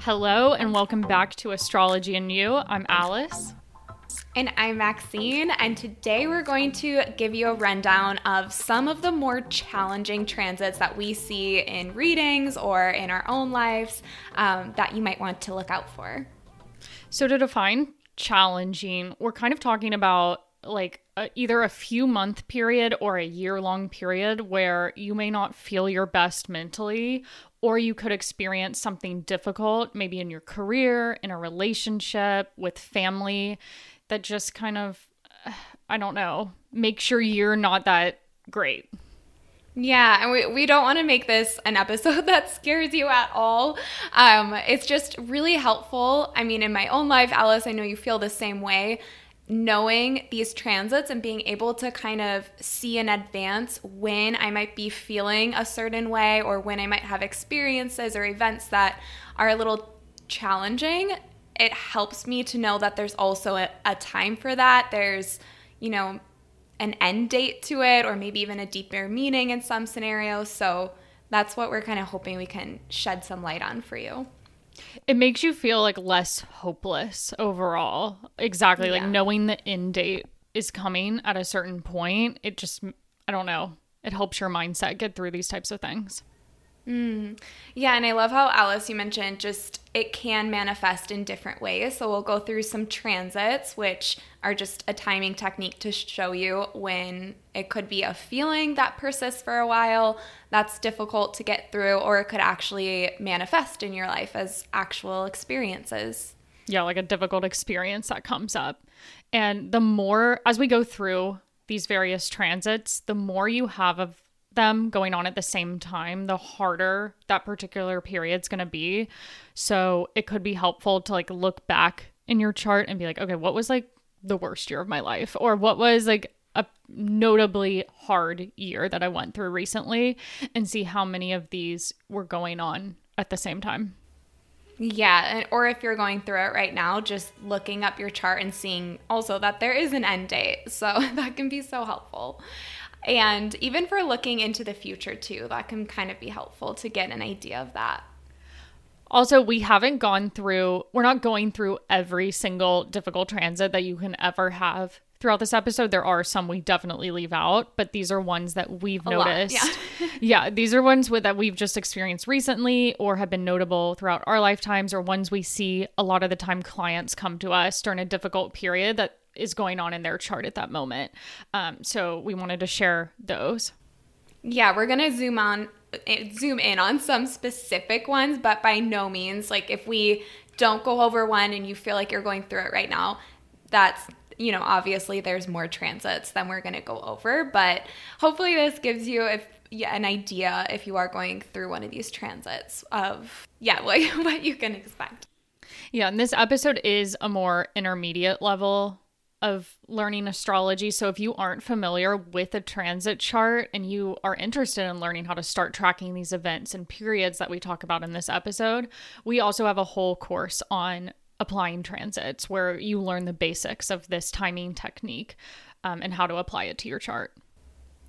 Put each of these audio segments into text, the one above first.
Hello, and welcome back to Astrology and You. I'm Alice. And I'm Maxine, and today we're going to give you a rundown of some of the more challenging transits that we see in readings or in our own lives um, that you might want to look out for. So, to define challenging, we're kind of talking about like a, either a few month period or a year long period where you may not feel your best mentally or you could experience something difficult, maybe in your career, in a relationship, with family, that just kind of, I don't know, make sure you're not that great. Yeah, and we, we don't want to make this an episode that scares you at all. Um, it's just really helpful. I mean, in my own life, Alice, I know you feel the same way knowing these transits and being able to kind of see in advance when I might be feeling a certain way or when I might have experiences or events that are a little challenging, it helps me to know that there's also a, a time for that. There's, you know, an end date to it or maybe even a deeper meaning in some scenarios. So that's what we're kind of hoping we can shed some light on for you. It makes you feel like less hopeless overall. Exactly. Yeah. Like knowing the end date is coming at a certain point, it just, I don't know, it helps your mindset get through these types of things. Mm. Yeah, and I love how Alice, you mentioned just it can manifest in different ways. So we'll go through some transits, which are just a timing technique to show you when it could be a feeling that persists for a while that's difficult to get through, or it could actually manifest in your life as actual experiences. Yeah, like a difficult experience that comes up. And the more, as we go through these various transits, the more you have of them going on at the same time, the harder that particular period's going to be. So it could be helpful to like look back in your chart and be like, okay, what was like the worst year of my life? Or what was like a notably hard year that I went through recently and see how many of these were going on at the same time. Yeah, or if you're going through it right now, just looking up your chart and seeing also that there is an end date. So that can be so helpful. And even for looking into the future too, that can kind of be helpful to get an idea of that. Also, we haven't gone through, we're not going through every single difficult transit that you can ever have throughout this episode. There are some we definitely leave out, but these are ones that we've A noticed. Lot, yeah. yeah, these are ones with, that we've just experienced recently or have been notable throughout our lifetimes, or ones we see a lot of the time clients come to us during a difficult period that is going on in their chart at that moment. Um, so we wanted to share those. Yeah, we're gonna zoom on, eh, zoom in on some specific ones, but by no means like if we don't go over one and you feel like you're going through it right now, that's you know obviously there's more transits than we're gonna go over, but hopefully this gives you if yeah, an idea if you are going through one of these transits of yeah like what you can expect. Yeah, and this episode is a more intermediate level of learning astrology. So, if you aren't familiar with a transit chart and you are interested in learning how to start tracking these events and periods that we talk about in this episode, we also have a whole course on applying transits where you learn the basics of this timing technique um, and how to apply it to your chart.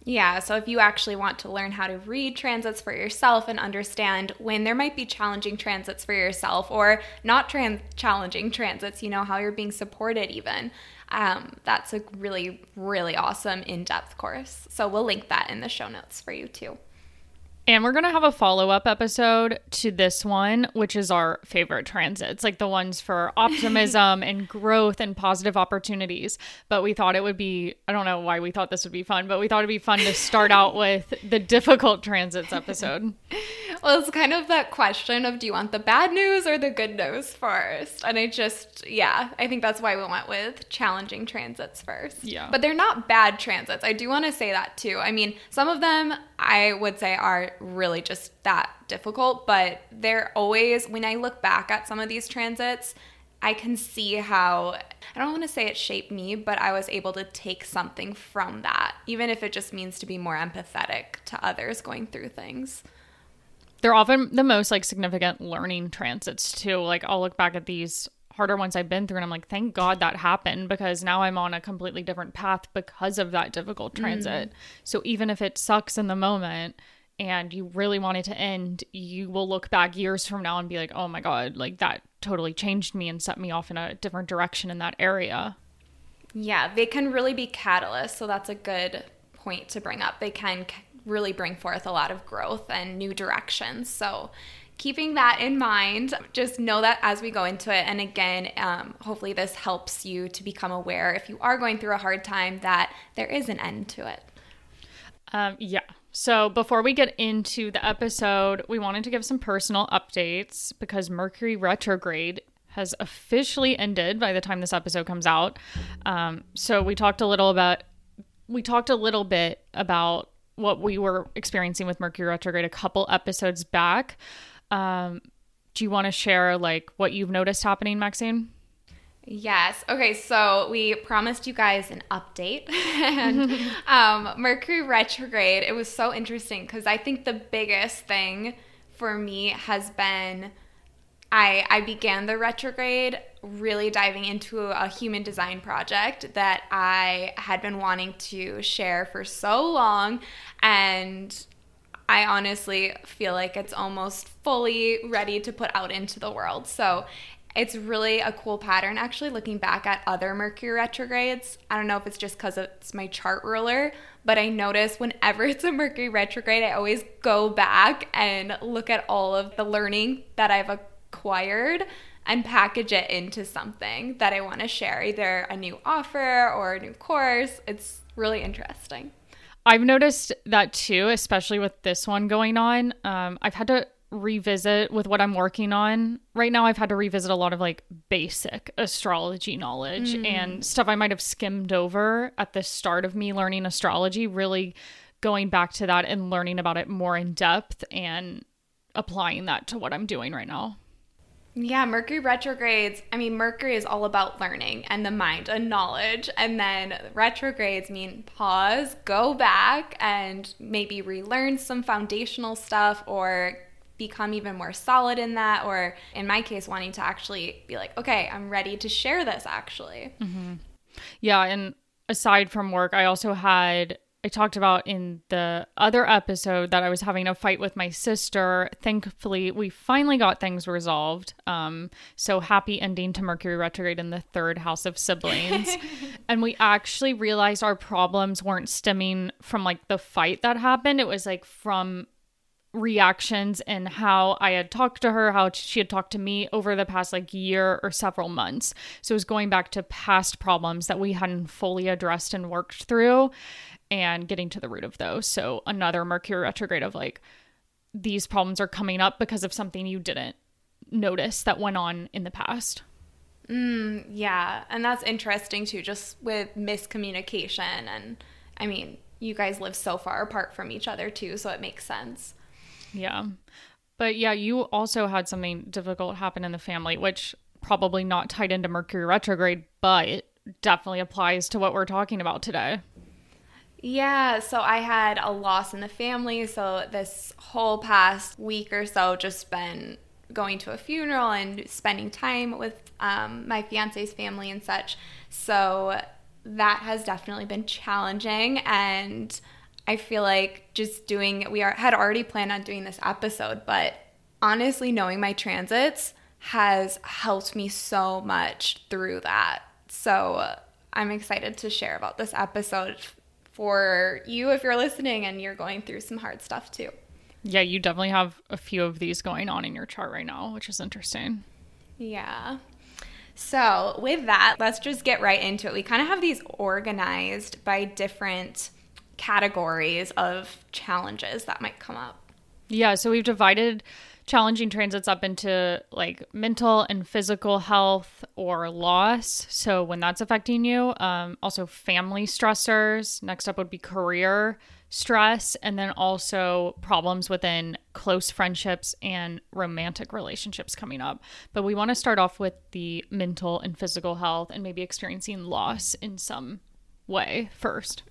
Yeah, so if you actually want to learn how to read transits for yourself and understand when there might be challenging transits for yourself or not trans- challenging transits, you know, how you're being supported even, um, that's a really, really awesome in depth course. So we'll link that in the show notes for you too. And we're going to have a follow up episode to this one, which is our favorite transits, like the ones for optimism and growth and positive opportunities. But we thought it would be, I don't know why we thought this would be fun, but we thought it'd be fun to start out with the difficult transits episode. well, it's kind of that question of do you want the bad news or the good news first? And I just, yeah, I think that's why we went with challenging transits first. Yeah. But they're not bad transits. I do want to say that too. I mean, some of them I would say are really just that difficult, but they're always, when I look back at some of these transits, I can see how, I don't want to say it shaped me, but I was able to take something from that, even if it just means to be more empathetic to others going through things. They're often the most like significant learning transits too. Like I'll look back at these harder ones I've been through. And I'm like, thank God that happened because now I'm on a completely different path because of that difficult transit. Mm. So even if it sucks in the moment, and you really want it to end, you will look back years from now and be like, oh my God, like that totally changed me and set me off in a different direction in that area. Yeah, they can really be catalysts. So that's a good point to bring up. They can really bring forth a lot of growth and new directions. So keeping that in mind, just know that as we go into it. And again, um, hopefully, this helps you to become aware if you are going through a hard time that there is an end to it. Um, yeah. So, before we get into the episode, we wanted to give some personal updates because Mercury retrograde has officially ended by the time this episode comes out. Um, so, we talked a little about we talked a little bit about what we were experiencing with Mercury retrograde a couple episodes back. Um, do you want to share like what you've noticed happening, Maxine? Yes. Okay. So we promised you guys an update. and um, Mercury retrograde, it was so interesting because I think the biggest thing for me has been I, I began the retrograde really diving into a human design project that I had been wanting to share for so long. And I honestly feel like it's almost fully ready to put out into the world. So it's really a cool pattern, actually, looking back at other Mercury retrogrades. I don't know if it's just because it's my chart ruler, but I notice whenever it's a Mercury retrograde, I always go back and look at all of the learning that I've acquired and package it into something that I want to share, either a new offer or a new course. It's really interesting. I've noticed that too, especially with this one going on. Um, I've had to revisit with what I'm working on right now. I've had to revisit a lot of like basic astrology knowledge mm. and stuff I might have skimmed over at the start of me learning astrology, really going back to that and learning about it more in depth and applying that to what I'm doing right now. Yeah, Mercury retrogrades. I mean, Mercury is all about learning and the mind and knowledge. And then retrogrades mean pause, go back, and maybe relearn some foundational stuff or become even more solid in that or in my case wanting to actually be like okay i'm ready to share this actually mm-hmm. yeah and aside from work i also had i talked about in the other episode that i was having a fight with my sister. Thankfully we finally got things resolved. Um so happy ending to mercury retrograde in the third house of siblings. And we actually realized our problems weren't stemming from like the fight that happened. It was like from reactions and how I had talked to her, how she had talked to me over the past like year or several months. So it was going back to past problems that we hadn't fully addressed and worked through and getting to the root of those. So another Mercury retrograde of like these problems are coming up because of something you didn't notice that went on in the past. Mm, yeah. And that's interesting too, just with miscommunication. And I mean, you guys live so far apart from each other too, so it makes sense. Yeah. But yeah, you also had something difficult happen in the family, which probably not tied into Mercury retrograde, but definitely applies to what we're talking about today. Yeah, so I had a loss in the family. So this whole past week or so, just been going to a funeral and spending time with um, my fiance's family and such. So that has definitely been challenging. And I feel like just doing we are, had already planned on doing this episode, but honestly knowing my transits has helped me so much through that. So I'm excited to share about this episode for you if you're listening and you're going through some hard stuff too. Yeah, you definitely have a few of these going on in your chart right now, which is interesting. Yeah. So, with that, let's just get right into it. We kind of have these organized by different categories of challenges that might come up. Yeah, so we've divided challenging transits up into like mental and physical health or loss. So when that's affecting you, um, also family stressors. Next up would be career stress, and then also problems within close friendships and romantic relationships coming up. But we want to start off with the mental and physical health and maybe experiencing loss in some way first.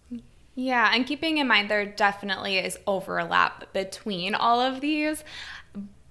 Yeah, and keeping in mind there definitely is overlap between all of these.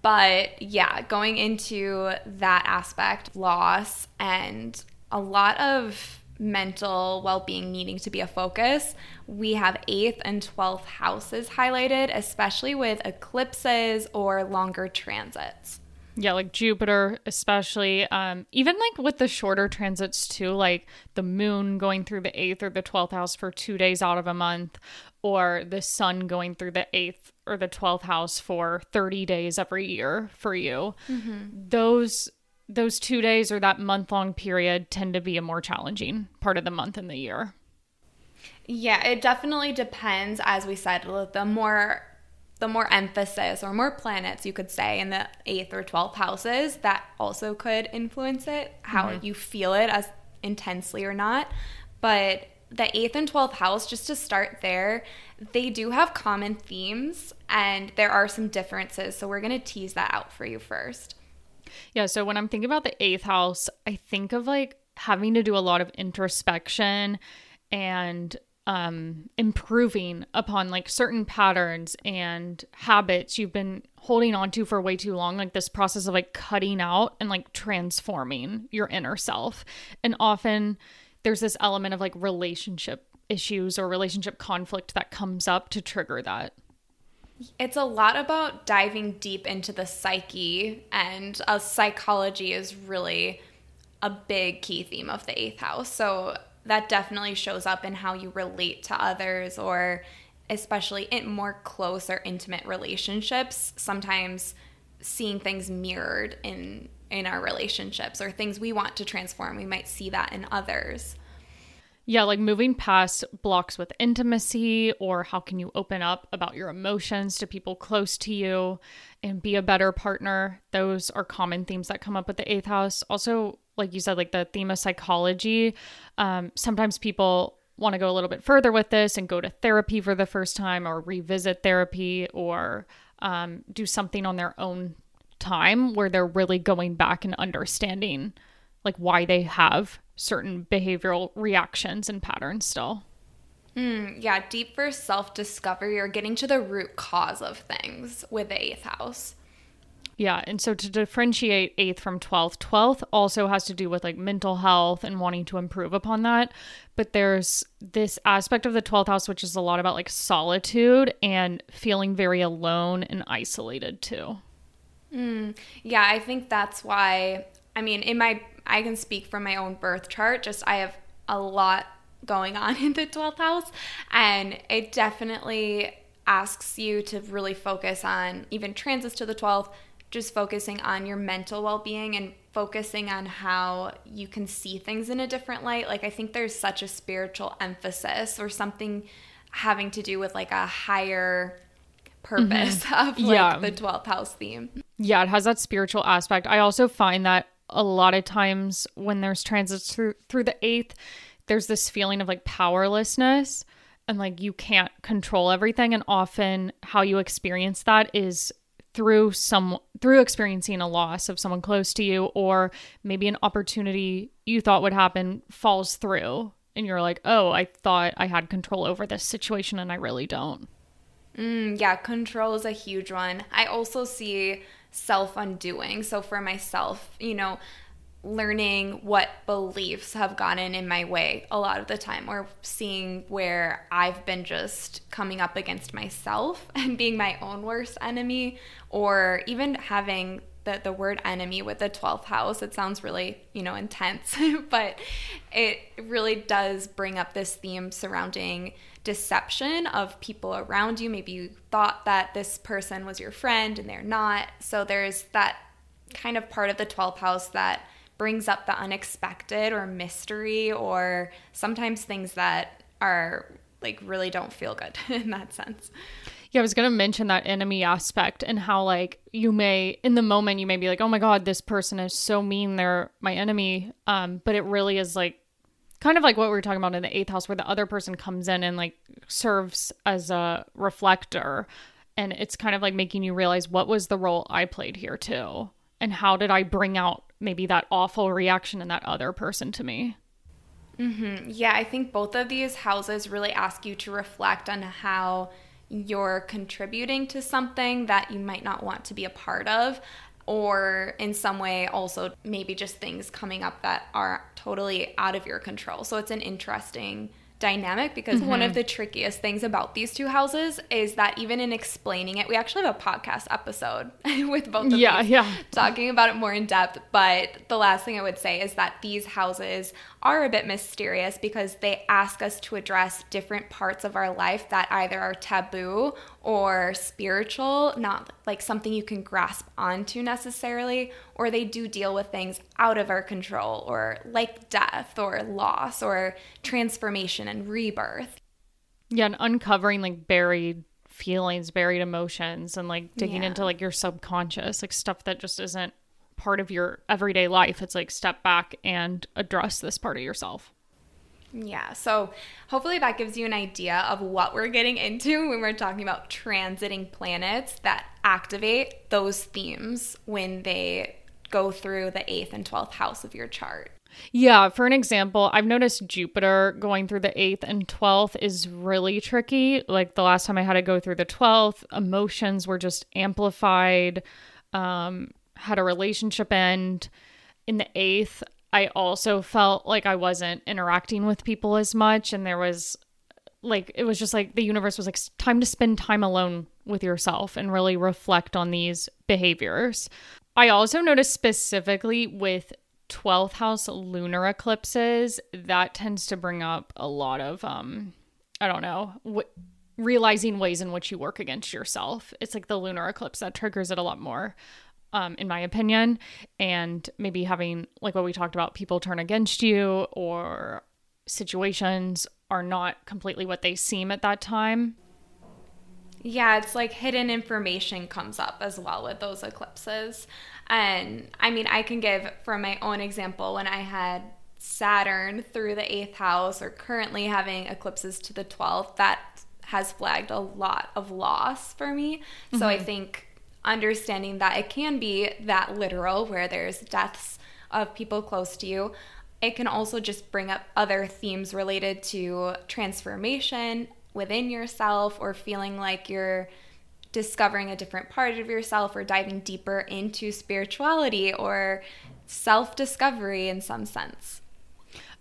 But yeah, going into that aspect, loss and a lot of mental well being needing to be a focus, we have eighth and 12th houses highlighted, especially with eclipses or longer transits. Yeah, like Jupiter, especially. Um, even like with the shorter transits too, like the moon going through the eighth or the 12th house for two days out of a month, or the sun going through the eighth or the 12th house for 30 days every year for you. Mm-hmm. Those those two days or that month long period tend to be a more challenging part of the month in the year. Yeah, it definitely depends. As we said, the more the more emphasis or more planets you could say in the eighth or twelfth houses, that also could influence it, how mm-hmm. you feel it as intensely or not. But the eighth and twelfth house, just to start there, they do have common themes and there are some differences. So we're gonna tease that out for you first. Yeah. So when I'm thinking about the eighth house, I think of like having to do a lot of introspection and um improving upon like certain patterns and habits you've been holding on to for way too long like this process of like cutting out and like transforming your inner self and often there's this element of like relationship issues or relationship conflict that comes up to trigger that it's a lot about diving deep into the psyche, and uh, psychology is really a big key theme of the eighth house. So that definitely shows up in how you relate to others, or especially in more close or intimate relationships. Sometimes seeing things mirrored in in our relationships or things we want to transform, we might see that in others. Yeah, like moving past blocks with intimacy or how can you open up about your emotions to people close to you and be a better partner. Those are common themes that come up with the eighth house. Also, like you said, like the theme of psychology. Um, sometimes people want to go a little bit further with this and go to therapy for the first time or revisit therapy or um, do something on their own time where they're really going back and understanding like why they have certain behavioral reactions and patterns still. Mm, yeah, deep for self discovery or getting to the root cause of things with the eighth house. Yeah, and so to differentiate eighth from 12th, 12th also has to do with like mental health and wanting to improve upon that. But there's this aspect of the 12th house, which is a lot about like solitude and feeling very alone and isolated too. Mm, yeah, I think that's why, I mean, in my I can speak from my own birth chart. Just I have a lot going on in the 12th house, and it definitely asks you to really focus on even transits to the 12th, just focusing on your mental well being and focusing on how you can see things in a different light. Like, I think there's such a spiritual emphasis or something having to do with like a higher purpose mm-hmm. of like yeah. the 12th house theme. Yeah, it has that spiritual aspect. I also find that a lot of times when there's transits through through the eighth, there's this feeling of like powerlessness and like you can't control everything. And often how you experience that is through some through experiencing a loss of someone close to you or maybe an opportunity you thought would happen falls through and you're like oh i thought i had control over this situation and i really don't mm, yeah control is a huge one i also see self undoing. So for myself, you know, learning what beliefs have gotten in my way a lot of the time or seeing where I've been just coming up against myself and being my own worst enemy or even having the, the word enemy with the 12th house it sounds really you know intense but it really does bring up this theme surrounding deception of people around you. Maybe you thought that this person was your friend and they're not. So there's that kind of part of the 12th house that brings up the unexpected or mystery or sometimes things that are like really don't feel good in that sense. Yeah, I was going to mention that enemy aspect and how, like, you may, in the moment, you may be like, oh my God, this person is so mean. They're my enemy. Um, but it really is like kind of like what we were talking about in the eighth house where the other person comes in and like serves as a reflector and it's kind of like making you realize what was the role i played here too and how did i bring out maybe that awful reaction in that other person to me mm-hmm. yeah i think both of these houses really ask you to reflect on how you're contributing to something that you might not want to be a part of or in some way also maybe just things coming up that are totally out of your control. So it's an interesting dynamic because mm-hmm. one of mm-hmm. the trickiest things about these two houses is that even in explaining it, we actually have a podcast episode with both of yeah, these yeah. talking about it more in depth. But the last thing I would say is that these houses are a bit mysterious because they ask us to address different parts of our life that either are taboo or spiritual, not like something you can grasp onto necessarily, or they do deal with things out of our control, or like death or loss or transformation and rebirth. Yeah, and uncovering like buried feelings, buried emotions, and like digging yeah. into like your subconscious, like stuff that just isn't part of your everyday life. It's like step back and address this part of yourself. Yeah, so hopefully that gives you an idea of what we're getting into when we're talking about transiting planets that activate those themes when they go through the eighth and 12th house of your chart. Yeah, for an example, I've noticed Jupiter going through the 8th and 12th is really tricky. Like the last time I had to go through the 12th, emotions were just amplified. Um, had a relationship end in the 8th. I also felt like I wasn't interacting with people as much and there was like it was just like the universe was like time to spend time alone with yourself and really reflect on these behaviors. I also noticed specifically with 12th house lunar eclipses that tends to bring up a lot of um I don't know, realizing ways in which you work against yourself. It's like the lunar eclipse that triggers it a lot more um, in my opinion, and maybe having like what we talked about, people turn against you or situations are not completely what they seem at that time. Yeah, it's like hidden information comes up as well with those eclipses. And I mean, I can give from my own example when I had Saturn through the eighth house or currently having eclipses to the 12th, that has flagged a lot of loss for me. Mm-hmm. So I mm-hmm. think understanding that it can be that literal where there's deaths of people close to you. It can also just bring up other themes related to transformation within yourself or feeling like you're discovering a different part of yourself or diving deeper into spirituality or self discovery in some sense.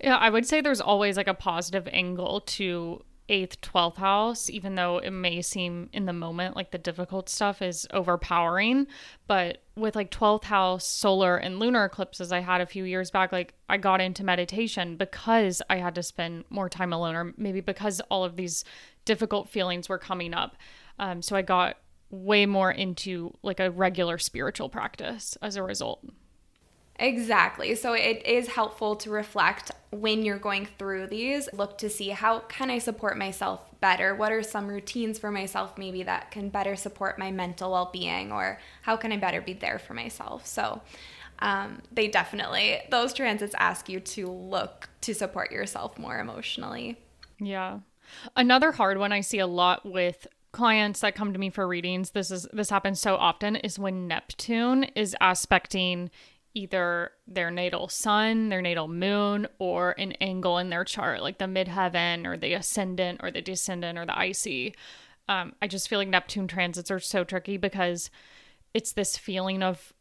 Yeah, I would say there's always like a positive angle to eighth, 12th house, even though it may seem in the moment like the difficult stuff is overpowering. But with like 12th house solar and lunar eclipses I had a few years back, like I got into meditation because I had to spend more time alone, or maybe because all of these difficult feelings were coming up. Um, so I got way more into like a regular spiritual practice as a result. Exactly. So it is helpful to reflect when you're going through these. Look to see how can I support myself better? What are some routines for myself maybe that can better support my mental well-being or how can I better be there for myself? So um, they definitely those transits ask you to look to support yourself more emotionally. Yeah. Another hard one I see a lot with clients that come to me for readings this is this happens so often is when neptune is aspecting either their natal sun, their natal moon, or an angle in their chart, like the midheaven or the ascendant or the descendant or the IC. Um, I just feel like Neptune transits are so tricky because it's this feeling of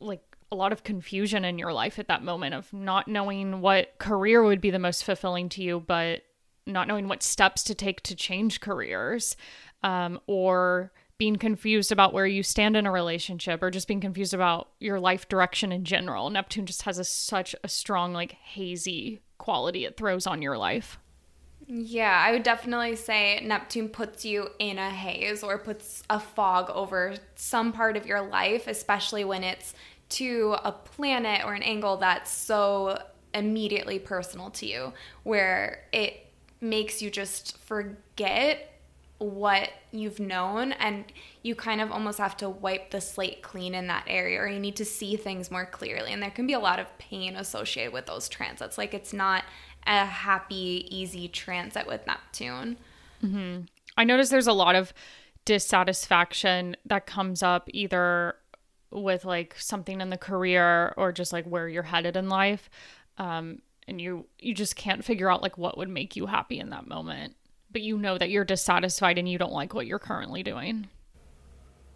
like a lot of confusion in your life at that moment of not knowing what career would be the most fulfilling to you, but not knowing what steps to take to change careers um, or being confused about where you stand in a relationship or just being confused about your life direction in general. Neptune just has a, such a strong, like, hazy quality it throws on your life. Yeah, I would definitely say Neptune puts you in a haze or puts a fog over some part of your life, especially when it's to a planet or an angle that's so immediately personal to you, where it makes you just forget what you've known and you kind of almost have to wipe the slate clean in that area or you need to see things more clearly. And there can be a lot of pain associated with those transits. Like it's not a happy easy transit with neptune. Mm-hmm. i notice there's a lot of dissatisfaction that comes up either with like something in the career or just like where you're headed in life. Um, and you you just can't figure out like what would make you happy in that moment but you know that you're dissatisfied and you don't like what you're currently doing.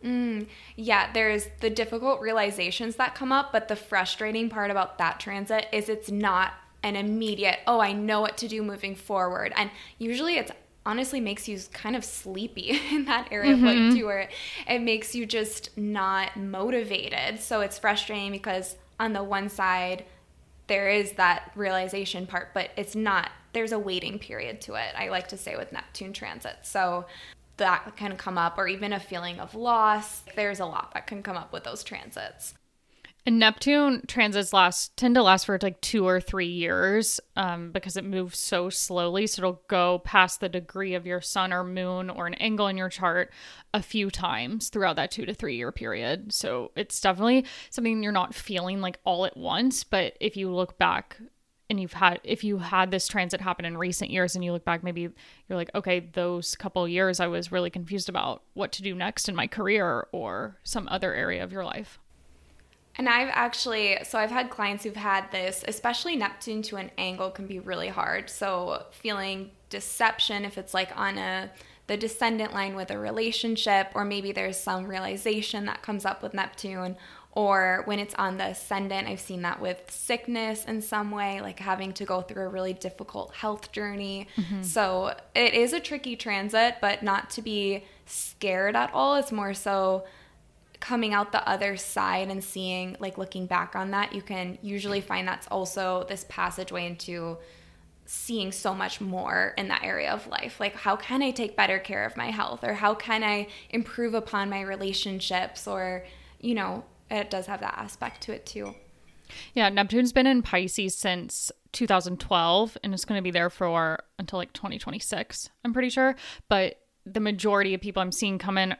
Mm, yeah, there's the difficult realizations that come up, but the frustrating part about that transit is it's not an immediate, oh, I know what to do moving forward. And usually it's honestly makes you kind of sleepy in that area mm-hmm. of life too, where it makes you just not motivated. So it's frustrating because on the one side, there is that realization part, but it's not, there's a waiting period to it. I like to say with Neptune transit. So that can come up, or even a feeling of loss. There's a lot that can come up with those transits. And Neptune transits last tend to last for like two or three years um, because it moves so slowly. So it'll go past the degree of your sun or moon or an angle in your chart a few times throughout that two to three year period. So it's definitely something you're not feeling like all at once. But if you look back and you've had if you had this transit happen in recent years and you look back maybe you're like okay those couple years i was really confused about what to do next in my career or some other area of your life. And i've actually so i've had clients who've had this especially neptune to an angle can be really hard. So feeling deception if it's like on a the descendant line with a relationship or maybe there's some realization that comes up with neptune or when it's on the ascendant, I've seen that with sickness in some way, like having to go through a really difficult health journey. Mm-hmm. So it is a tricky transit, but not to be scared at all. It's more so coming out the other side and seeing, like looking back on that, you can usually find that's also this passageway into seeing so much more in that area of life. Like, how can I take better care of my health? Or how can I improve upon my relationships? Or, you know, it does have that aspect to it too. Yeah, Neptune's been in Pisces since 2012 and it's going to be there for until like 2026, I'm pretty sure. But the majority of people I'm seeing come in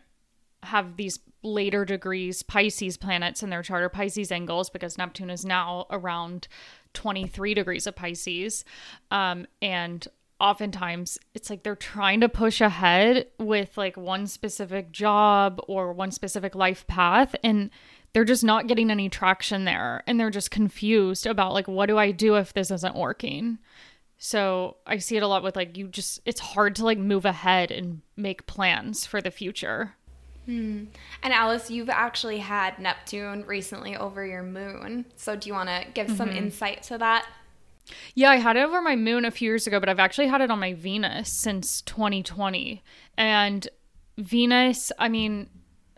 have these later degrees Pisces planets in their chart or Pisces angles, because Neptune is now around 23 degrees of Pisces. Um, and oftentimes it's like they're trying to push ahead with like one specific job or one specific life path. And they're just not getting any traction there and they're just confused about like what do I do if this isn't working. So I see it a lot with like you just it's hard to like move ahead and make plans for the future. Hmm. And Alice, you've actually had Neptune recently over your moon. So do you want to give mm-hmm. some insight to that? Yeah, I had it over my moon a few years ago, but I've actually had it on my Venus since 2020. And Venus, I mean,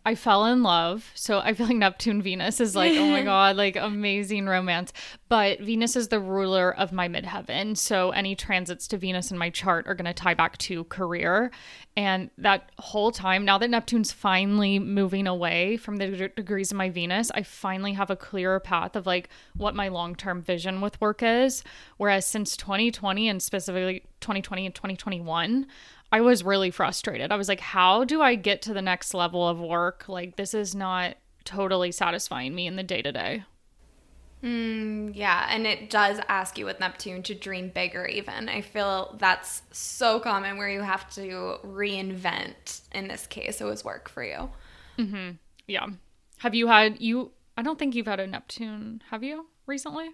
I fell in love. So I feel like Neptune Venus is like, oh my God, like amazing romance. But Venus is the ruler of my midheaven. So any transits to Venus in my chart are going to tie back to career. And that whole time, now that Neptune's finally moving away from the d- degrees of my Venus, I finally have a clearer path of like what my long term vision with work is. Whereas since 2020 and specifically 2020 and 2021, I was really frustrated. I was like, how do I get to the next level of work? Like, this is not totally satisfying me in the day to day. yeah, and it does ask you with Neptune to dream bigger, even. I feel that's so common where you have to reinvent. In this case, it was work for you. Mm-hmm. Yeah. Have you had, you, I don't think you've had a Neptune, have you recently?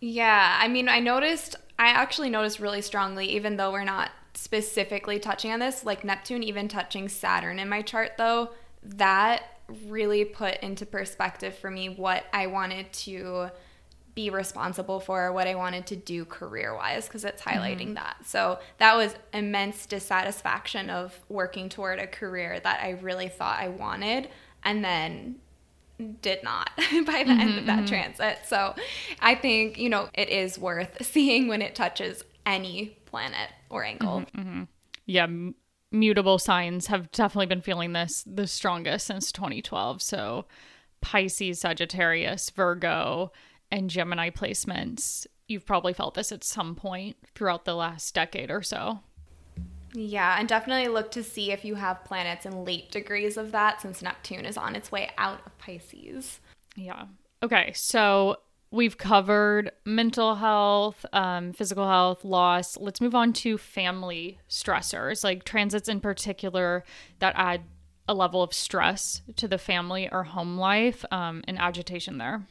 Yeah, I mean, I noticed, I actually noticed really strongly, even though we're not specifically touching on this, like Neptune even touching Saturn in my chart, though, that really put into perspective for me what I wanted to be responsible for, what I wanted to do career wise, because it's highlighting mm-hmm. that. So that was immense dissatisfaction of working toward a career that I really thought I wanted. And then did not by the mm-hmm, end of that mm-hmm. transit. So I think, you know, it is worth seeing when it touches any planet or angle. Mm-hmm, mm-hmm. Yeah, m- mutable signs have definitely been feeling this the strongest since 2012. So Pisces, Sagittarius, Virgo, and Gemini placements. You've probably felt this at some point throughout the last decade or so. Yeah, and definitely look to see if you have planets in late degrees of that since Neptune is on its way out of Pisces. Yeah. Okay, so We've covered mental health, um, physical health, loss. Let's move on to family stressors, like transits in particular that add a level of stress to the family or home life um, and agitation there.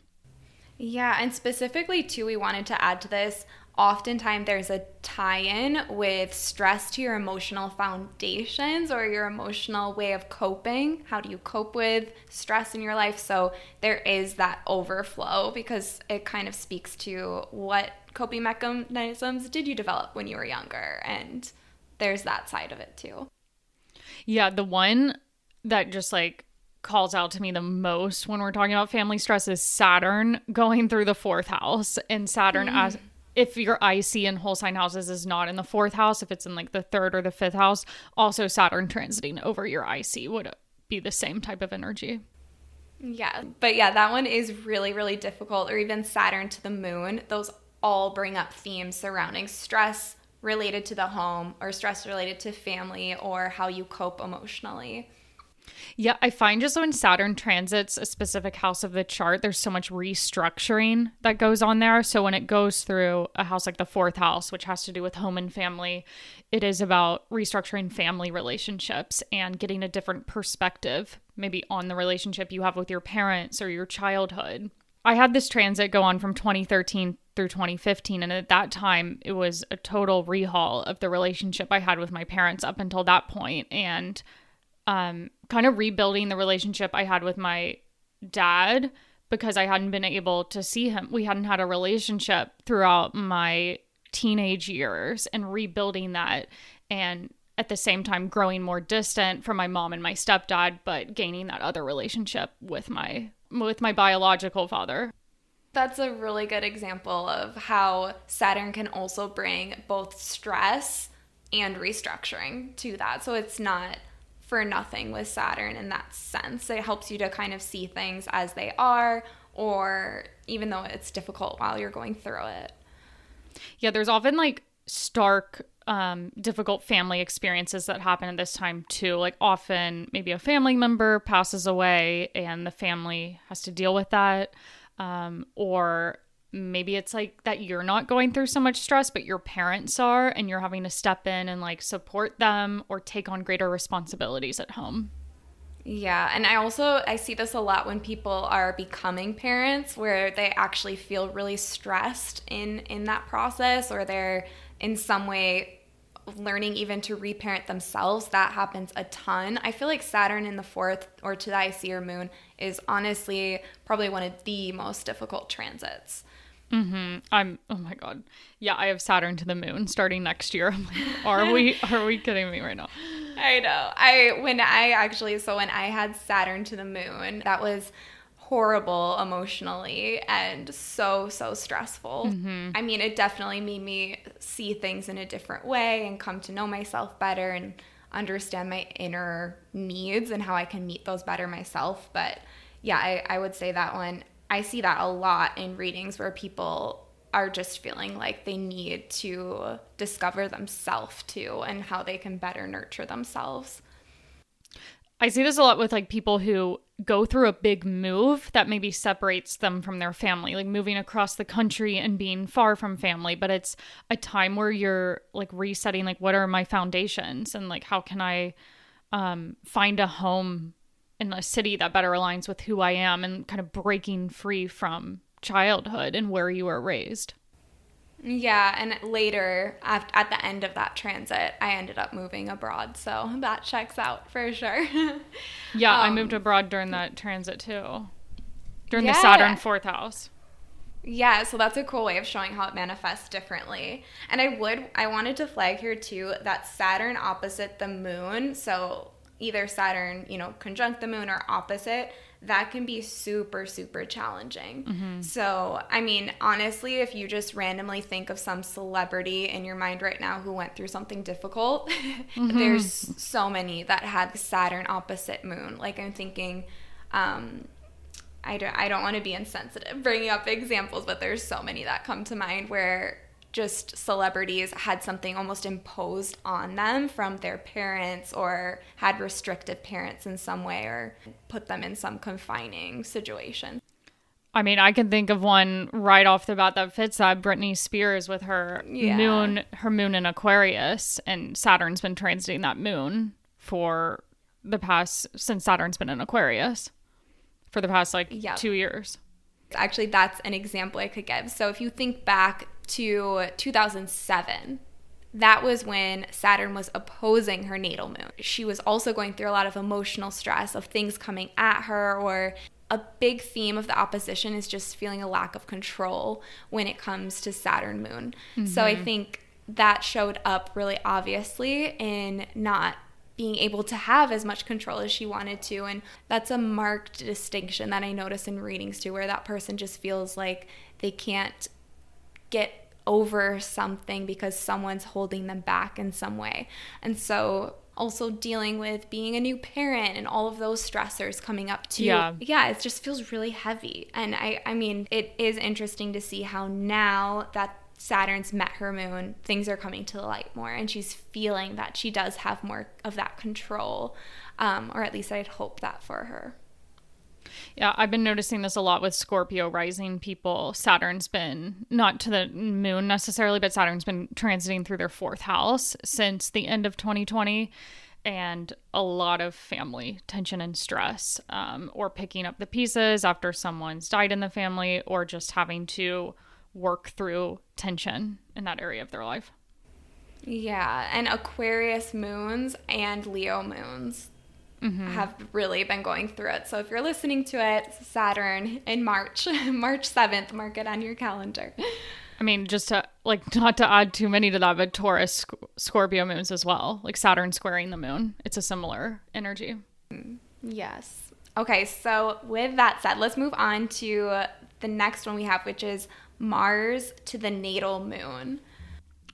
Yeah, and specifically, too, we wanted to add to this oftentimes there's a tie in with stress to your emotional foundations or your emotional way of coping. How do you cope with stress in your life? So there is that overflow because it kind of speaks to what coping mechanisms did you develop when you were younger. And there's that side of it too. Yeah, the one that just like calls out to me the most when we're talking about family stress is Saturn going through the fourth house and Saturn mm. as if your IC in whole sign houses is not in the fourth house, if it's in like the third or the fifth house, also Saturn transiting over your IC would be the same type of energy. Yeah. But yeah, that one is really, really difficult, or even Saturn to the moon. Those all bring up themes surrounding stress related to the home or stress related to family or how you cope emotionally. Yeah, I find just when Saturn transits a specific house of the chart, there's so much restructuring that goes on there. So when it goes through a house like the fourth house, which has to do with home and family, it is about restructuring family relationships and getting a different perspective, maybe on the relationship you have with your parents or your childhood. I had this transit go on from 2013 through 2015 and at that time it was a total rehaul of the relationship I had with my parents up until that point and um, kind of rebuilding the relationship I had with my dad because I hadn't been able to see him. We hadn't had a relationship throughout my teenage years and rebuilding that and at the same time growing more distant from my mom and my stepdad but gaining that other relationship with my with my biological father. That's a really good example of how Saturn can also bring both stress and restructuring to that. So it's not for nothing with Saturn in that sense. It helps you to kind of see things as they are, or even though it's difficult while you're going through it. Yeah, there's often like stark, um, difficult family experiences that happen at this time too. Like often, maybe a family member passes away and the family has to deal with that. Um, or maybe it's like that you're not going through so much stress but your parents are and you're having to step in and like support them or take on greater responsibilities at home. Yeah and i also i see this a lot when people are becoming parents where they actually feel really stressed in in that process or they're in some way learning even to reparent themselves. That happens a ton. I feel like saturn in the fourth or to the ic or moon is honestly probably one of the most difficult transits Mm-hmm. I'm. Oh my god. Yeah, I have Saturn to the moon starting next year. Like, are we? Are we kidding me right now? I know. I when I actually so when I had Saturn to the moon, that was horrible emotionally and so so stressful. Mm-hmm. I mean, it definitely made me see things in a different way and come to know myself better and understand my inner needs and how I can meet those better myself. But yeah, I, I would say that one I see that a lot in readings where people are just feeling like they need to discover themselves too and how they can better nurture themselves. I see this a lot with like people who go through a big move that maybe separates them from their family, like moving across the country and being far from family, but it's a time where you're like resetting like what are my foundations and like how can I um find a home in a city that better aligns with who I am and kind of breaking free from childhood and where you were raised. Yeah, and later at, at the end of that transit, I ended up moving abroad, so that checks out for sure. yeah, um, I moved abroad during that transit too. During yeah. the Saturn fourth house. Yeah, so that's a cool way of showing how it manifests differently. And I would I wanted to flag here too that Saturn opposite the moon, so either Saturn, you know, conjunct the moon or opposite, that can be super, super challenging. Mm-hmm. So, I mean, honestly, if you just randomly think of some celebrity in your mind right now who went through something difficult, mm-hmm. there's so many that had Saturn opposite moon. Like, I'm thinking, um, I don't, I don't want to be insensitive bringing up examples, but there's so many that come to mind where just celebrities had something almost imposed on them from their parents or had restrictive parents in some way or put them in some confining situation. I mean, I can think of one right off the bat that fits that Britney Spears with her yeah. moon, her moon in Aquarius, and Saturn's been transiting that moon for the past since Saturn's been in Aquarius for the past like yep. two years. Actually, that's an example I could give. So if you think back to 2007 that was when Saturn was opposing her natal moon. She was also going through a lot of emotional stress of things coming at her, or a big theme of the opposition is just feeling a lack of control when it comes to Saturn moon. Mm-hmm. So I think that showed up really obviously in not being able to have as much control as she wanted to. And that's a marked distinction that I notice in readings too, where that person just feels like they can't get over something because someone's holding them back in some way. And so also dealing with being a new parent and all of those stressors coming up too. Yeah. Yeah, it just feels really heavy. And I I mean, it is interesting to see how now that Saturn's met her moon, things are coming to the light more and she's feeling that she does have more of that control. Um, or at least I'd hope that for her. Yeah, I've been noticing this a lot with Scorpio rising people. Saturn's been not to the moon necessarily, but Saturn's been transiting through their fourth house since the end of 2020 and a lot of family tension and stress, um, or picking up the pieces after someone's died in the family, or just having to work through tension in that area of their life. Yeah, and Aquarius moons and Leo moons mm-hmm. have really been going through it. So if you're listening to it, Saturn in March, March 7th, mark it on your calendar. I mean, just to like not to add too many to that, but Taurus, Scorpio moons as well, like Saturn squaring the moon. It's a similar energy. Yes. Okay, so with that said, let's move on to the next one we have, which is Mars to the natal moon.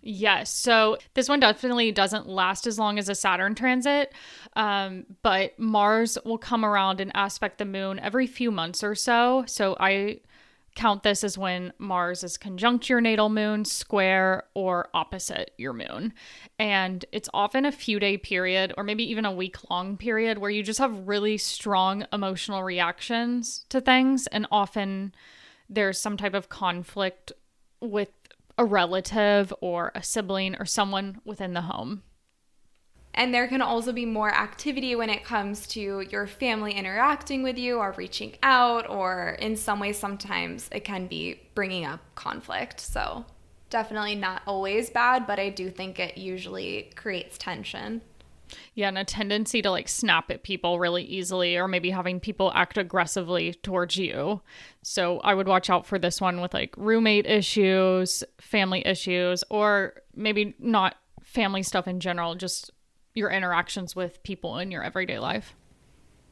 Yes. So this one definitely doesn't last as long as a Saturn transit, um, but Mars will come around and aspect the moon every few months or so. So I count this as when Mars is conjunct your natal moon, square, or opposite your moon. And it's often a few day period or maybe even a week long period where you just have really strong emotional reactions to things. And often there's some type of conflict with a relative or a sibling or someone within the home. And there can also be more activity when it comes to your family interacting with you or reaching out, or in some ways, sometimes it can be bringing up conflict. So, definitely not always bad, but I do think it usually creates tension. Yeah, and a tendency to like snap at people really easily, or maybe having people act aggressively towards you. So I would watch out for this one with like roommate issues, family issues, or maybe not family stuff in general, just your interactions with people in your everyday life.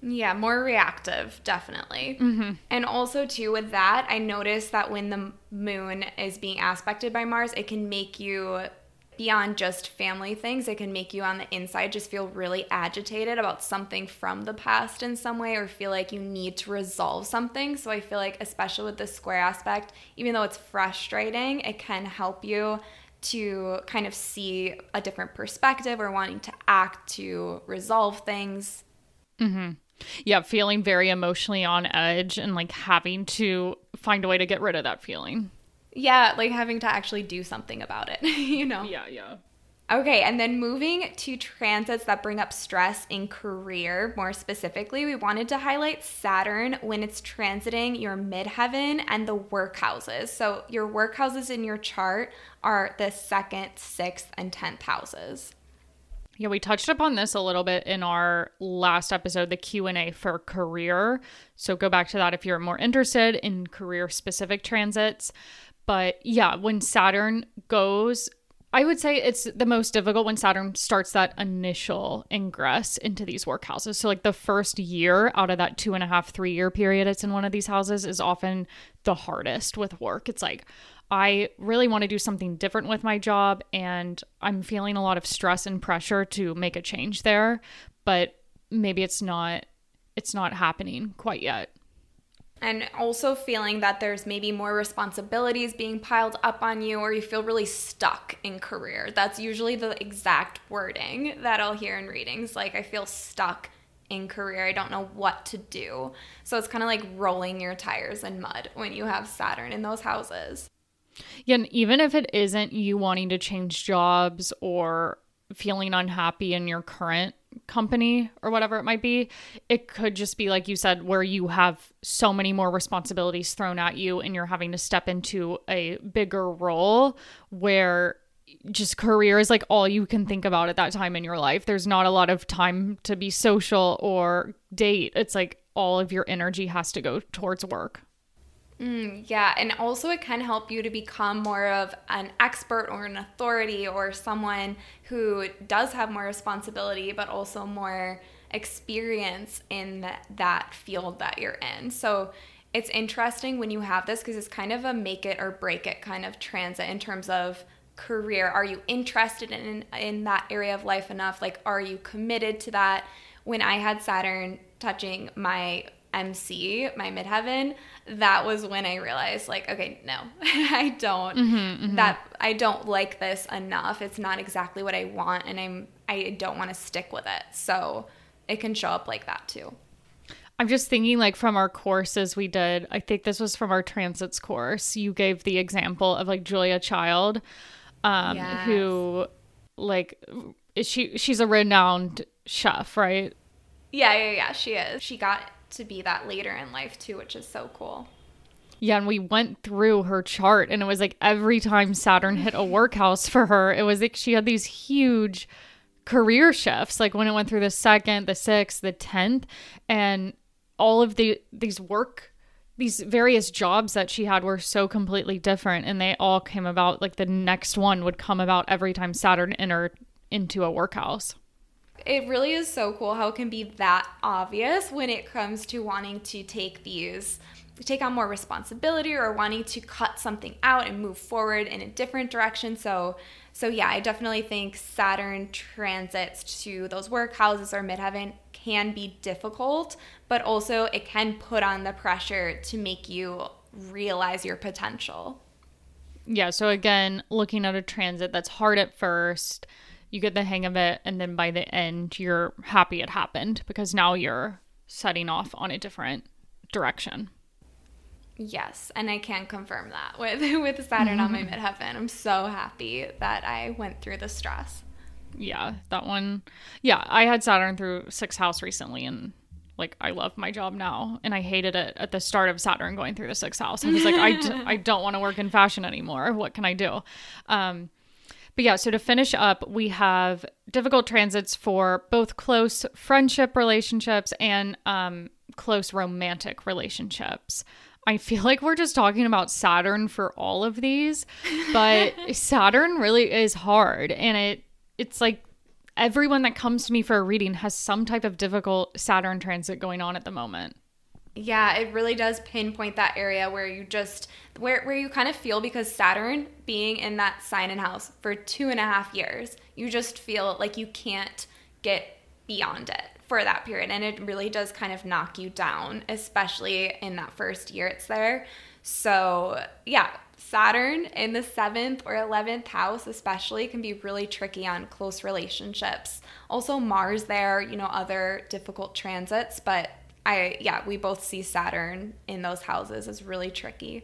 Yeah, more reactive, definitely. Mm-hmm. And also, too, with that, I noticed that when the moon is being aspected by Mars, it can make you beyond just family things, it can make you on the inside just feel really agitated about something from the past in some way or feel like you need to resolve something. So I feel like, especially with the square aspect, even though it's frustrating, it can help you to kind of see a different perspective or wanting to act to resolve things. Mm-hmm. Yeah, feeling very emotionally on edge and like having to find a way to get rid of that feeling. Yeah, like having to actually do something about it, you know? Yeah, yeah. Okay, and then moving to transits that bring up stress in career, more specifically, we wanted to highlight Saturn when it's transiting your midheaven and the work houses. So, your work houses in your chart are the second, sixth, and tenth houses. Yeah, we touched upon this a little bit in our last episode, the Q&A for career. So go back to that if you're more interested in career specific transits. But yeah, when Saturn goes, I would say it's the most difficult when Saturn starts that initial ingress into these workhouses. So, like the first year out of that two and a half, three year period it's in one of these houses is often the hardest with work. It's like, I really want to do something different with my job, and I'm feeling a lot of stress and pressure to make a change there, but maybe it's not it's not happening quite yet and also feeling that there's maybe more responsibilities being piled up on you or you feel really stuck in career. That's usually the exact wording that I'll hear in readings. Like, I feel stuck in career. I don't know what to do. So it's kind of like rolling your tires in mud when you have Saturn in those houses. Yeah, and even if it isn't you wanting to change jobs or feeling unhappy in your current company or whatever it might be. It could just be, like you said, where you have so many more responsibilities thrown at you and you're having to step into a bigger role where just career is like all you can think about at that time in your life. There's not a lot of time to be social or date. It's like all of your energy has to go towards work. Mm, yeah, and also it can help you to become more of an expert or an authority or someone who does have more responsibility, but also more experience in that, that field that you're in. So it's interesting when you have this because it's kind of a make it or break it kind of transit in terms of career. Are you interested in in that area of life enough? Like, are you committed to that? When I had Saturn touching my MC, my midheaven, that was when I realized, like, okay, no, I don't. Mm-hmm, mm-hmm. That I don't like this enough. It's not exactly what I want, and I'm I don't want to stick with it. So it can show up like that too. I'm just thinking, like, from our courses we did, I think this was from our transits course. You gave the example of like Julia Child, um, yes. who, like, is she she's a renowned chef, right? Yeah, yeah, yeah. She is. She got to be that later in life too, which is so cool. Yeah, and we went through her chart, and it was like every time Saturn hit a workhouse for her, it was like she had these huge career shifts. Like when it went through the second, the sixth, the tenth, and all of the these work, these various jobs that she had were so completely different, and they all came about. Like the next one would come about every time Saturn entered into a workhouse it really is so cool how it can be that obvious when it comes to wanting to take these take on more responsibility or wanting to cut something out and move forward in a different direction. So so yeah i definitely think saturn transits to those workhouses or midheaven can be difficult but also it can put on the pressure to make you realize your potential. Yeah so again looking at a transit that's hard at first you get the hang of it and then by the end you're happy it happened because now you're setting off on a different direction yes and i can confirm that with with saturn mm-hmm. on my mm-hmm. midheaven i'm so happy that i went through the stress yeah that one yeah i had saturn through sixth house recently and like I love my job now and I hated it at the start of Saturn going through the sixth house. I was like I d- I don't want to work in fashion anymore. What can I do? Um but yeah, so to finish up, we have difficult transits for both close friendship relationships and um, close romantic relationships. I feel like we're just talking about Saturn for all of these, but Saturn really is hard and it it's like everyone that comes to me for a reading has some type of difficult Saturn transit going on at the moment. Yeah, it really does pinpoint that area where you just where where you kind of feel because Saturn being in that sign and house for two and a half years, you just feel like you can't get beyond it for that period. And it really does kind of knock you down, especially in that first year it's there. So yeah, Saturn in the seventh or 11th house, especially, can be really tricky on close relationships. Also, Mars there, you know, other difficult transits, but I yeah, we both see Saturn in those houses is really tricky.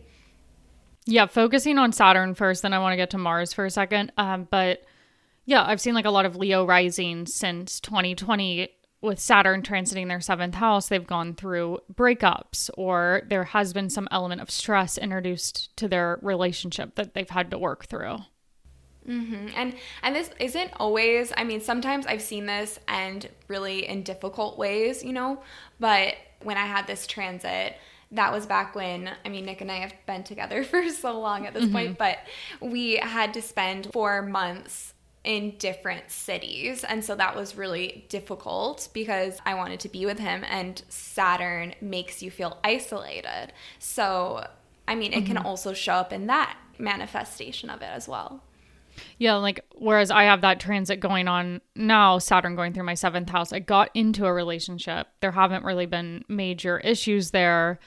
Yeah, focusing on Saturn first, then I want to get to Mars for a second. Um, but yeah, I've seen like a lot of Leo rising since 2020 with Saturn transiting their seventh house. They've gone through breakups, or there has been some element of stress introduced to their relationship that they've had to work through. Mm-hmm. And and this isn't always. I mean, sometimes I've seen this and really in difficult ways, you know. But when I had this transit, that was back when I mean Nick and I have been together for so long at this mm-hmm. point, but we had to spend four months in different cities. And so that was really difficult because I wanted to be with him, and Saturn makes you feel isolated. So, I mean, it mm-hmm. can also show up in that manifestation of it as well. Yeah, like whereas I have that transit going on now, Saturn going through my seventh house, I got into a relationship. There haven't really been major issues there.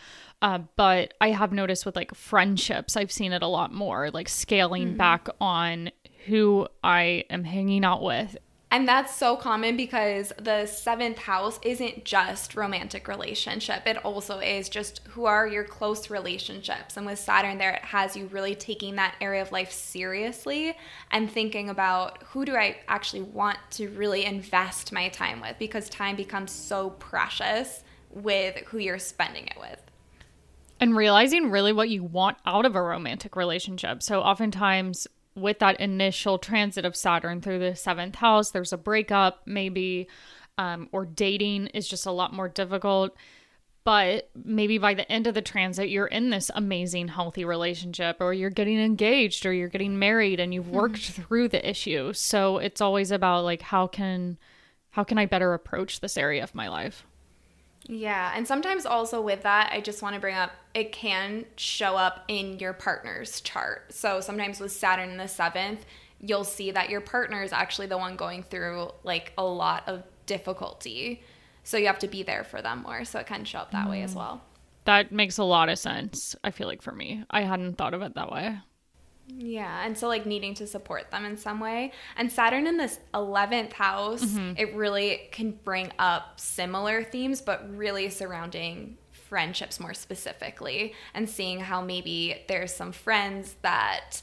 Uh, but I have noticed with like friendships, I've seen it a lot more, like scaling mm-hmm. back on who I am hanging out with. And that's so common because the seventh house isn't just romantic relationship. It also is just who are your close relationships. And with Saturn there, it has you really taking that area of life seriously and thinking about who do I actually want to really invest my time with because time becomes so precious with who you're spending it with. And realizing really what you want out of a romantic relationship. So oftentimes with that initial transit of Saturn through the seventh house, there's a breakup, maybe, um, or dating is just a lot more difficult. But maybe by the end of the transit, you're in this amazing, healthy relationship, or you're getting engaged, or you're getting married, and you've worked mm-hmm. through the issue. So it's always about like how can how can I better approach this area of my life? Yeah, and sometimes also with that, I just want to bring up it can show up in your partner's chart. So sometimes with Saturn in the seventh, you'll see that your partner is actually the one going through like a lot of difficulty. So you have to be there for them more. So it can show up that mm. way as mm. well. That makes a lot of sense, I feel like for me. I hadn't thought of it that way. Yeah, and so like needing to support them in some way. And Saturn in this 11th house, mm-hmm. it really can bring up similar themes, but really surrounding friendships more specifically and seeing how maybe there's some friends that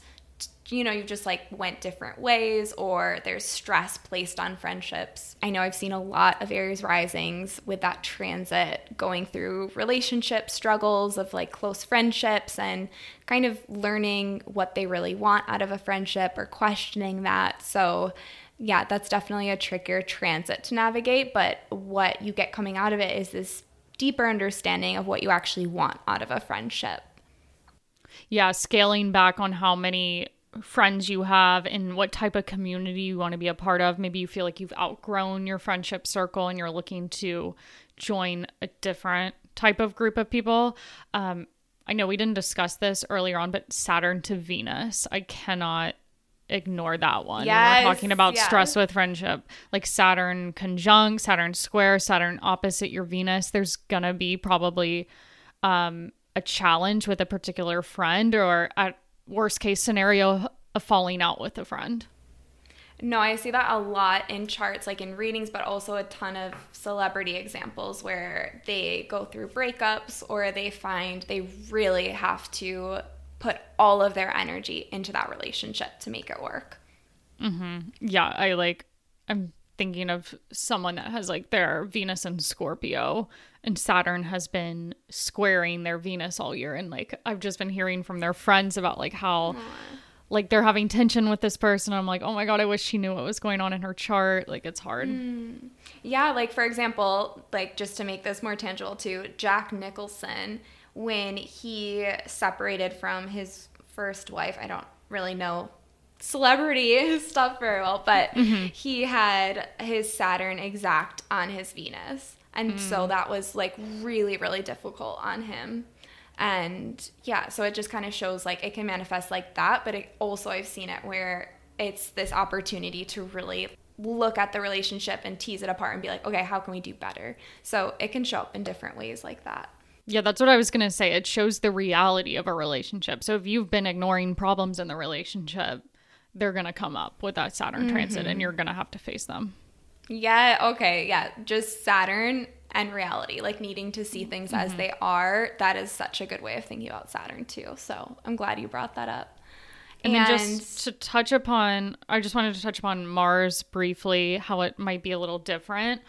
you know, you've just like went different ways or there's stress placed on friendships. I know I've seen a lot of Aries risings with that transit going through relationship struggles of like close friendships and kind of learning what they really want out of a friendship or questioning that. So, yeah, that's definitely a trickier transit to navigate, but what you get coming out of it is this deeper understanding of what you actually want out of a friendship. Yeah, scaling back on how many friends you have and what type of community you want to be a part of. Maybe you feel like you've outgrown your friendship circle and you're looking to join a different type of group of people. Um, I know we didn't discuss this earlier on, but Saturn to Venus, I cannot ignore that one. Yes, we're talking about stress with friendship. Like Saturn conjunct, Saturn square, Saturn opposite your Venus. There's gonna be probably um, a challenge with a particular friend or at worst case scenario of falling out with a friend. No, I see that a lot in charts, like in readings, but also a ton of celebrity examples where they go through breakups or they find they really have to put all of their energy into that relationship to make it work. Mm-hmm. Yeah, I like, I'm thinking of someone that has like their Venus and Scorpio and Saturn has been squaring their Venus all year and like I've just been hearing from their friends about like how Aww. like they're having tension with this person I'm like oh my god I wish she knew what was going on in her chart like it's hard. Mm. Yeah, like for example, like just to make this more tangible too, Jack Nicholson when he separated from his first wife, I don't really know celebrity stuff very well, but mm-hmm. he had his Saturn exact on his Venus. And mm. so that was like really, really difficult on him. And yeah, so it just kind of shows like it can manifest like that, but it also I've seen it where it's this opportunity to really look at the relationship and tease it apart and be like, okay, how can we do better? So it can show up in different ways like that. Yeah, that's what I was going to say. It shows the reality of a relationship. So if you've been ignoring problems in the relationship, they're going to come up with that Saturn mm-hmm. transit and you're going to have to face them. Yeah, okay. Yeah, just Saturn and reality, like needing to see things mm-hmm. as they are. That is such a good way of thinking about Saturn too. So, I'm glad you brought that up. And, and then just to touch upon, I just wanted to touch upon Mars briefly, how it might be a little different.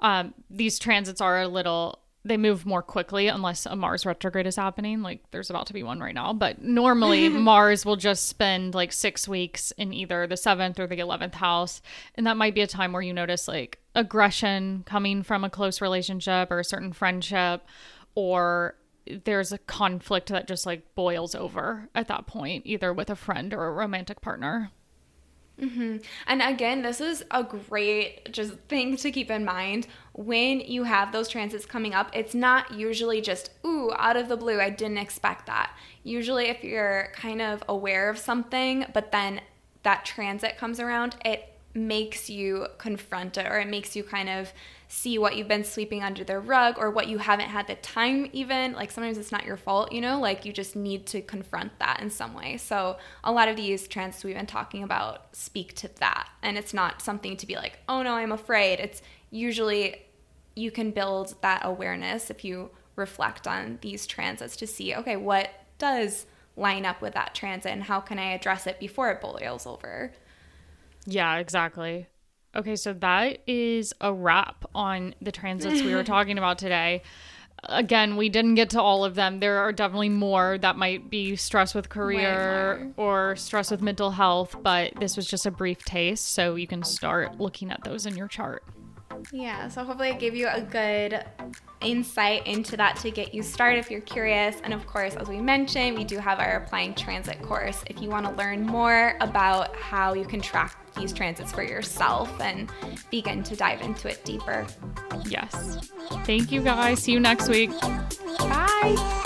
Um, these transits are a little they move more quickly unless a Mars retrograde is happening. Like there's about to be one right now. But normally Mars will just spend like six weeks in either the seventh or the 11th house. And that might be a time where you notice like aggression coming from a close relationship or a certain friendship, or there's a conflict that just like boils over at that point, either with a friend or a romantic partner. Mm-hmm. And again, this is a great just thing to keep in mind when you have those transits coming up. It's not usually just ooh out of the blue. I didn't expect that. Usually, if you're kind of aware of something, but then that transit comes around, it makes you confront it or it makes you kind of see what you've been sweeping under the rug or what you haven't had the time even like sometimes it's not your fault you know? Like you just need to confront that in some way. So a lot of these trends we've been talking about speak to that. And it's not something to be like oh no i'm afraid. It's usually you can build that awareness if you reflect on these transits to see okay what does line up with that transit and how can i address it before it boils over? Yeah exactly Okay, so that is a wrap on the transits we were talking about today. Again, we didn't get to all of them. There are definitely more that might be stress with career or stress with mental health, but this was just a brief taste, so you can start looking at those in your chart. Yeah, so hopefully it gave you a good insight into that to get you started if you're curious. And of course, as we mentioned, we do have our applying transit course if you want to learn more about how you can track these transits for yourself and begin to dive into it deeper. Yes. Thank you guys. See you next week. Bye.